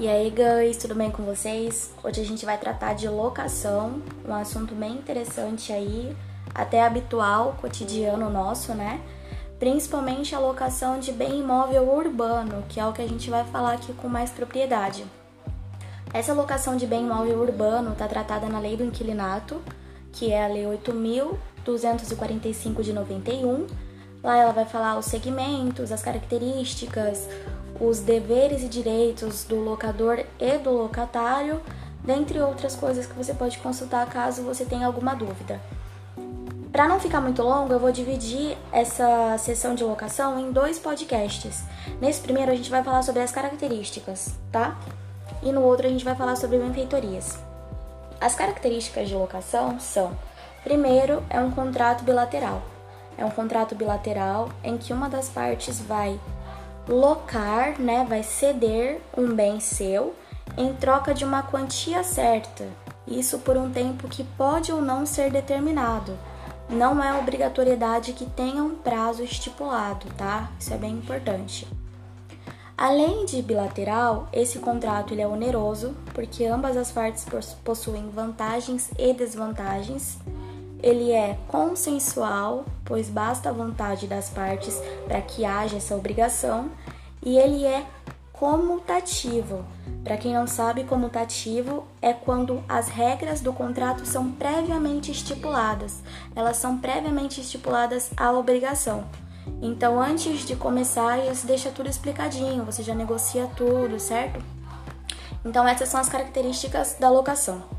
E aí, guys, tudo bem com vocês? Hoje a gente vai tratar de locação, um assunto bem interessante aí, até habitual, cotidiano nosso, né? Principalmente a locação de bem imóvel urbano, que é o que a gente vai falar aqui com mais propriedade. Essa locação de bem imóvel urbano está tratada na Lei do Inquilinato, que é a Lei 8.245 de 91. Lá ela vai falar os segmentos, as características, os deveres e direitos do locador e do locatário, dentre outras coisas que você pode consultar caso você tenha alguma dúvida. Para não ficar muito longo, eu vou dividir essa sessão de locação em dois podcasts. Nesse primeiro a gente vai falar sobre as características, tá? E no outro a gente vai falar sobre benfeitorias. As características de locação são: primeiro, é um contrato bilateral. É um contrato bilateral em que uma das partes vai locar, né, vai ceder um bem seu em troca de uma quantia certa. Isso por um tempo que pode ou não ser determinado. Não é obrigatoriedade que tenha um prazo estipulado, tá? Isso é bem importante. Além de bilateral, esse contrato ele é oneroso, porque ambas as partes possuem vantagens e desvantagens. Ele é consensual, pois basta a vontade das partes para que haja essa obrigação, e ele é comutativo. Para quem não sabe, comutativo é quando as regras do contrato são previamente estipuladas. Elas são previamente estipuladas à obrigação. Então, antes de começar, você deixa tudo explicadinho, você já negocia tudo, certo? Então, essas são as características da locação.